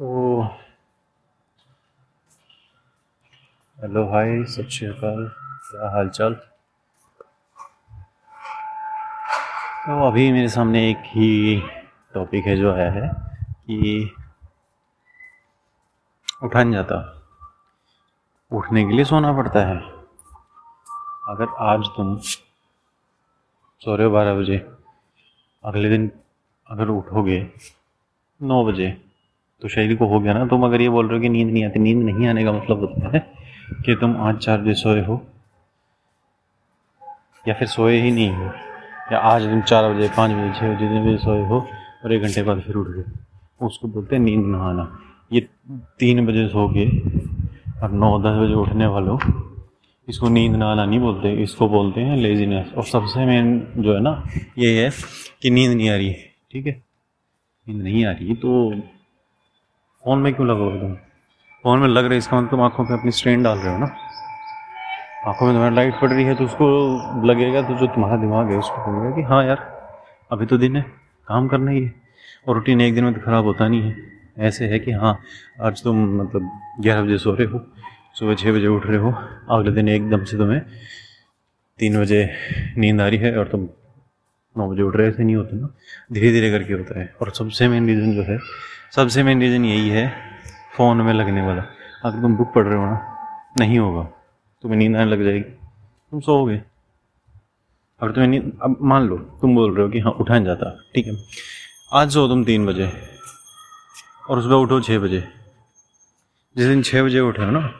तो हेलो, हाय, सत श्रीकाल क्या हाल चाल तो अभी मेरे सामने एक ही टॉपिक है जो आया है कि उठा नहीं जाता। उठने के लिए सोना पड़ता है। अगर आज तुम सो रहे हो बारह बजे, अगले दिन अगर उठोगे नौ बजे तो शरीर को हो गया ना, तुम अगर ये बोल रहे हो कि नींद नहीं आती, नींद नहीं आने का मतलब होता है कि तुम आज चार बजे सोए हो, या फिर सोए ही नहीं हो, या आज तुम चार बजे, पाँच बजे छः बजे, जितने बजे सोए हो और एक घंटे बाद फिर उठ गए। उसको बोलते हैं नींद ना आना। ये तीन बजे सो के और नौ, दस बजे उठने वालों इसको नींद ना आना नहीं बोलते, इसको बोलते हैं लेजीनेस और सबसे मेन जो है ना, ये है कि नींद नहीं आ रही है, ठीक है? नींद नहीं आ रही तो फ़ोन में क्यों लगोगे तुम फ़ोन में लग रही इसका मतलब तुम आँखों पे अपनी स्ट्रेन डाल रहे हो ना? आँखों में तुम्हारी लाइट पड़ रही है तो उसको लगेगा तो जो तुम्हारा दिमाग है उसको लगेगा कि हाँ यार, अभी तो दिन है, काम करना ही है। और रूटीन एक दिन में तो ख़राब होता नहीं है। ऐसे है कि हाँ आज तुम मतलब ग्यारह बजे सो रहे हो, सुबह छः बजे उठ रहे हो, अगले दिन एकदम से तुम्हें तीन बजे नींद आ रही है और तुम नौ बजे उठ रहे ऐसे नहीं होता ना धीरे धीरे करके होता है। और सबसे मेन रीज़न जो है, सबसे मेन रीज़न यही है फ़ोन में लगने वाला। अगर तुम बुक पढ़ रहे हो ना, नहीं होगा। तुम्हें नींद आने लग जाएगी। तुम सोओगे अगर तुम्हें नींद, अब मान लो, तुम बोल रहे हो कि हाँ उठा नहीं जाता। ठीक है। आज सो तुम तीन बजे, और सुबह उठो छः बजे। जिस दिन छः बजे उठे हो ना,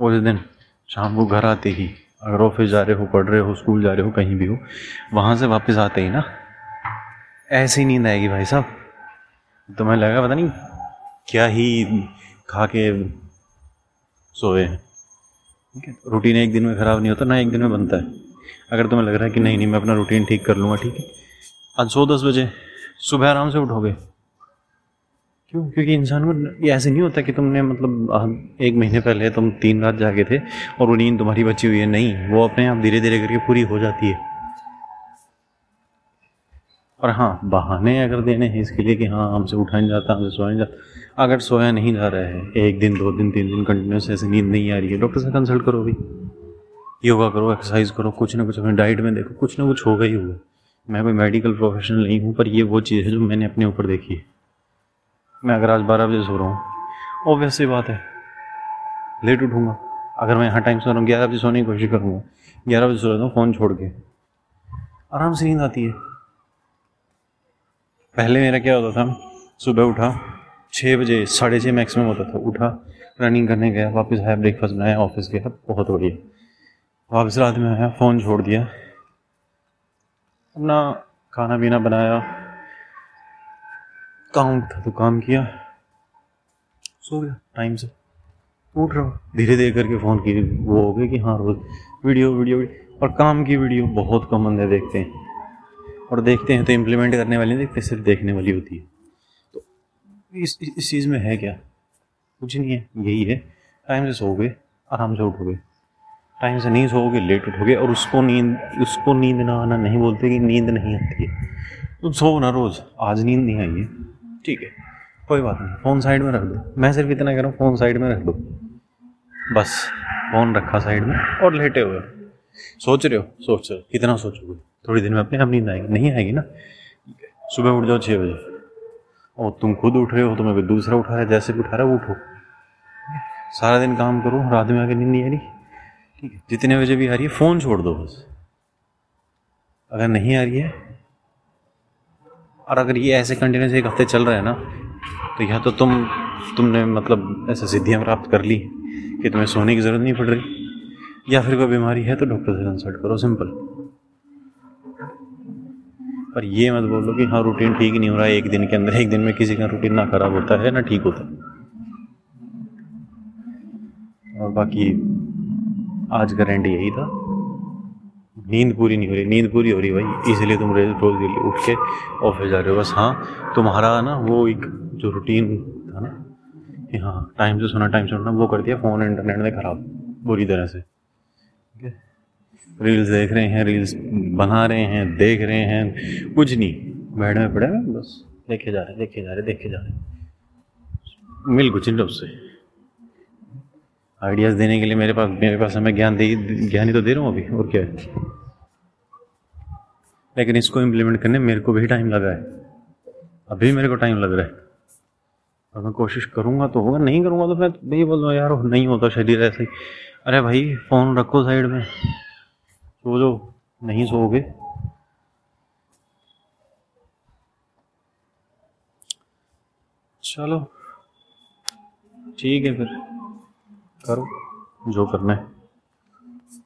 उस दिन शाम को घर आते ही अगर ऑफ़िस जा रहे हो, पढ़ रहे हो स्कूल जा रहे हो, कहीं भी हो, वहाँ से वापस आते ही ना। ऐसी नींद आएगी भाई साहब। तुम्हें लगा, पता नहीं क्या ही खा के सोए हैं। ठीक है रूटीन एक दिन में ख़राब नहीं होता, ना एक दिन में बनता है। अगर तुम्हें लग रहा है कि नहीं नहीं, मैं अपना रूटीन ठीक कर लूँगा, ठीक है। आज सौ दस बजे, सुबह आराम से उठोगे। क्यों? क्योंकि इंसान को ऐसे नहीं होता कि तुमने मतलब एक महीने पहले तुम तीन रात जागे थे और वो नींद तुम्हारी बची हुई है। नहीं, वो अपने आप धीरे धीरे करके पूरी हो जाती है। और हाँ बहाने अगर देने हैं इसके लिए कि हाँ हमसे उठा नहीं जाता, हमसे सोया नहीं जाता अगर सोया नहीं जा रहा है, एक दिन, दो दिन, तीन दिन कंटिन्यूस ऐसे नींद नहीं आ रही है डॉक्टर से कंसल्ट करो भी योगा करो एक्सरसाइज करो, कुछ ना कुछ अपनी डाइट में देखो, कुछ ना कुछ होगा ही होगा। मैं कोई मेडिकल प्रोफेशनल नहीं हूँ, पर ये वो चीज़ है जो मैंने अपने ऊपर देखी है। मैं अगर आज बारह बजे सो रहा हूँ। ऑब्वियस सी बात है। लेट उठूँगा। अगर मैं यहाँ टाइम सो रहा हूँ ग्यारह बजे सोने की कोशिश करूँगा। ग्यारह बजे सो रहा हूँ फ़ोन छोड़ के। आराम से नींद आती है। पहले मेरा क्या होता था सुबह उठा छः बजे साढ़े छः मैक्सिमम होता था। उठा रनिंग करने गया वापस आया ब्रेकफास्ट बनाया ऑफ़िस गया बहुत बढ़िया। वापस रात में आया फ़ोन छोड़ दिया। अपना खाना पीना बनाया काम था तो काम किया। सो गया टाइम से। उठ रहा हूँ। धीरे धीरे करके फ़ोन की वो हो गया कि हाँ रोज़ वीडियो वीडियो और काम की वीडियो बहुत कम बंदे देखते हैं। और देखते हैं तो इम्प्लीमेंट करने वाले नहीं देखते सिर्फ़ देखने वाली होती है। तो इस इस चीज़ में है क्या? कुछ नहीं है यही है। टाइम से सो गए आराम से उठोगे टाइम से नहीं सोओगे लेट उठोगे। और उसको नींद उसको नींद ना आना नहीं बोलते कि नींद नहीं आती है। तो सो ना रोज़ आज नींद नहीं आई है। ठीक है, कोई बात नहीं फ़ोन साइड में रख दो। मैं सिर्फ़ इतना कह रहा हूँ फ़ोन साइड में रख दो। बस फ़ोन रखा साइड में और लेटे हुए। सोच रहे हो? सोच रहे हो कितना सोचोगे? थोड़ी देर में अपने आप नींद आएगी। नहीं आएगी ना? सुबह उठ जाओ छः बजे। और तुम खुद उठ रहे हो तुम्हें कोई दूसरा उठा रहा है जैसे भी उठा रहा है उठो। सारा दिन काम करो, रात में आके नींद नहीं आ रही। ठीक है, जितने बजे भी आ रही है फ़ोन छोड़ दो बस। अगर नहीं आ रही है और अगर ये ऐसे कंटिन्यूस एक हफ़्ते चल रहा है ना तो या तो तुम, तुमने मतलब ऐसे सिद्धियाँ प्राप्त कर ली कि तुम्हें सोने की ज़रूरत नहीं पड़ रही, या फिर कोई बीमारी है तो डॉक्टर से कंसल्ट करो सिंपल पर ये मत बोलो कि हाँ रूटीन ठीक नहीं हो रहा है एक दिन के अंदर, एक दिन में किसी का रूटीन ना खराब होता है, ना ठीक होता है। और बाकी आज का रेंट यही था। नींद पूरी नहीं हो रही, नींद पूरी हो रही भाई, इसलिए तुम रोज रोज उठ के ऑफ़िस जा रहे हो। बस हाँ तुम्हारा ना वो एक जो रूटीन था ना, कि हाँ टाइम से सोना टाइम से सोना वो कर दिया फ़ोन इंटरनेट ने ख़राब, बुरी तरह से। रील्स देख रहे हैं रील्स बना रहे हैं, देख रहे हैं, कुछ नहीं। बैठ में पड़े बस, देखे जा रहे, देखे जा रहे, देखे जा रहे। मिल कुछ नहीं उससे। आइडियाज़ देने के लिए मेरे पास मेरे पास मैं ज्ञान दे, ज्ञान ही तो दे रहा हूँ अभी, और क्या है? लेकिन इसको इम्प्लीमेंट करने मेरे को भी टाइम लगा है। अभी मेरे को टाइम लग रहा है। और मैं कोशिश करूँगा तो होगा, नहीं करूँगा तो मैं नहीं बोल यार, नहीं होता शरीर ऐसे ही। अरे भाई फ़ोन रखो साइड में। सो जो नहीं सोओगे? चलो। ठीक है फिर। करो जो करना है।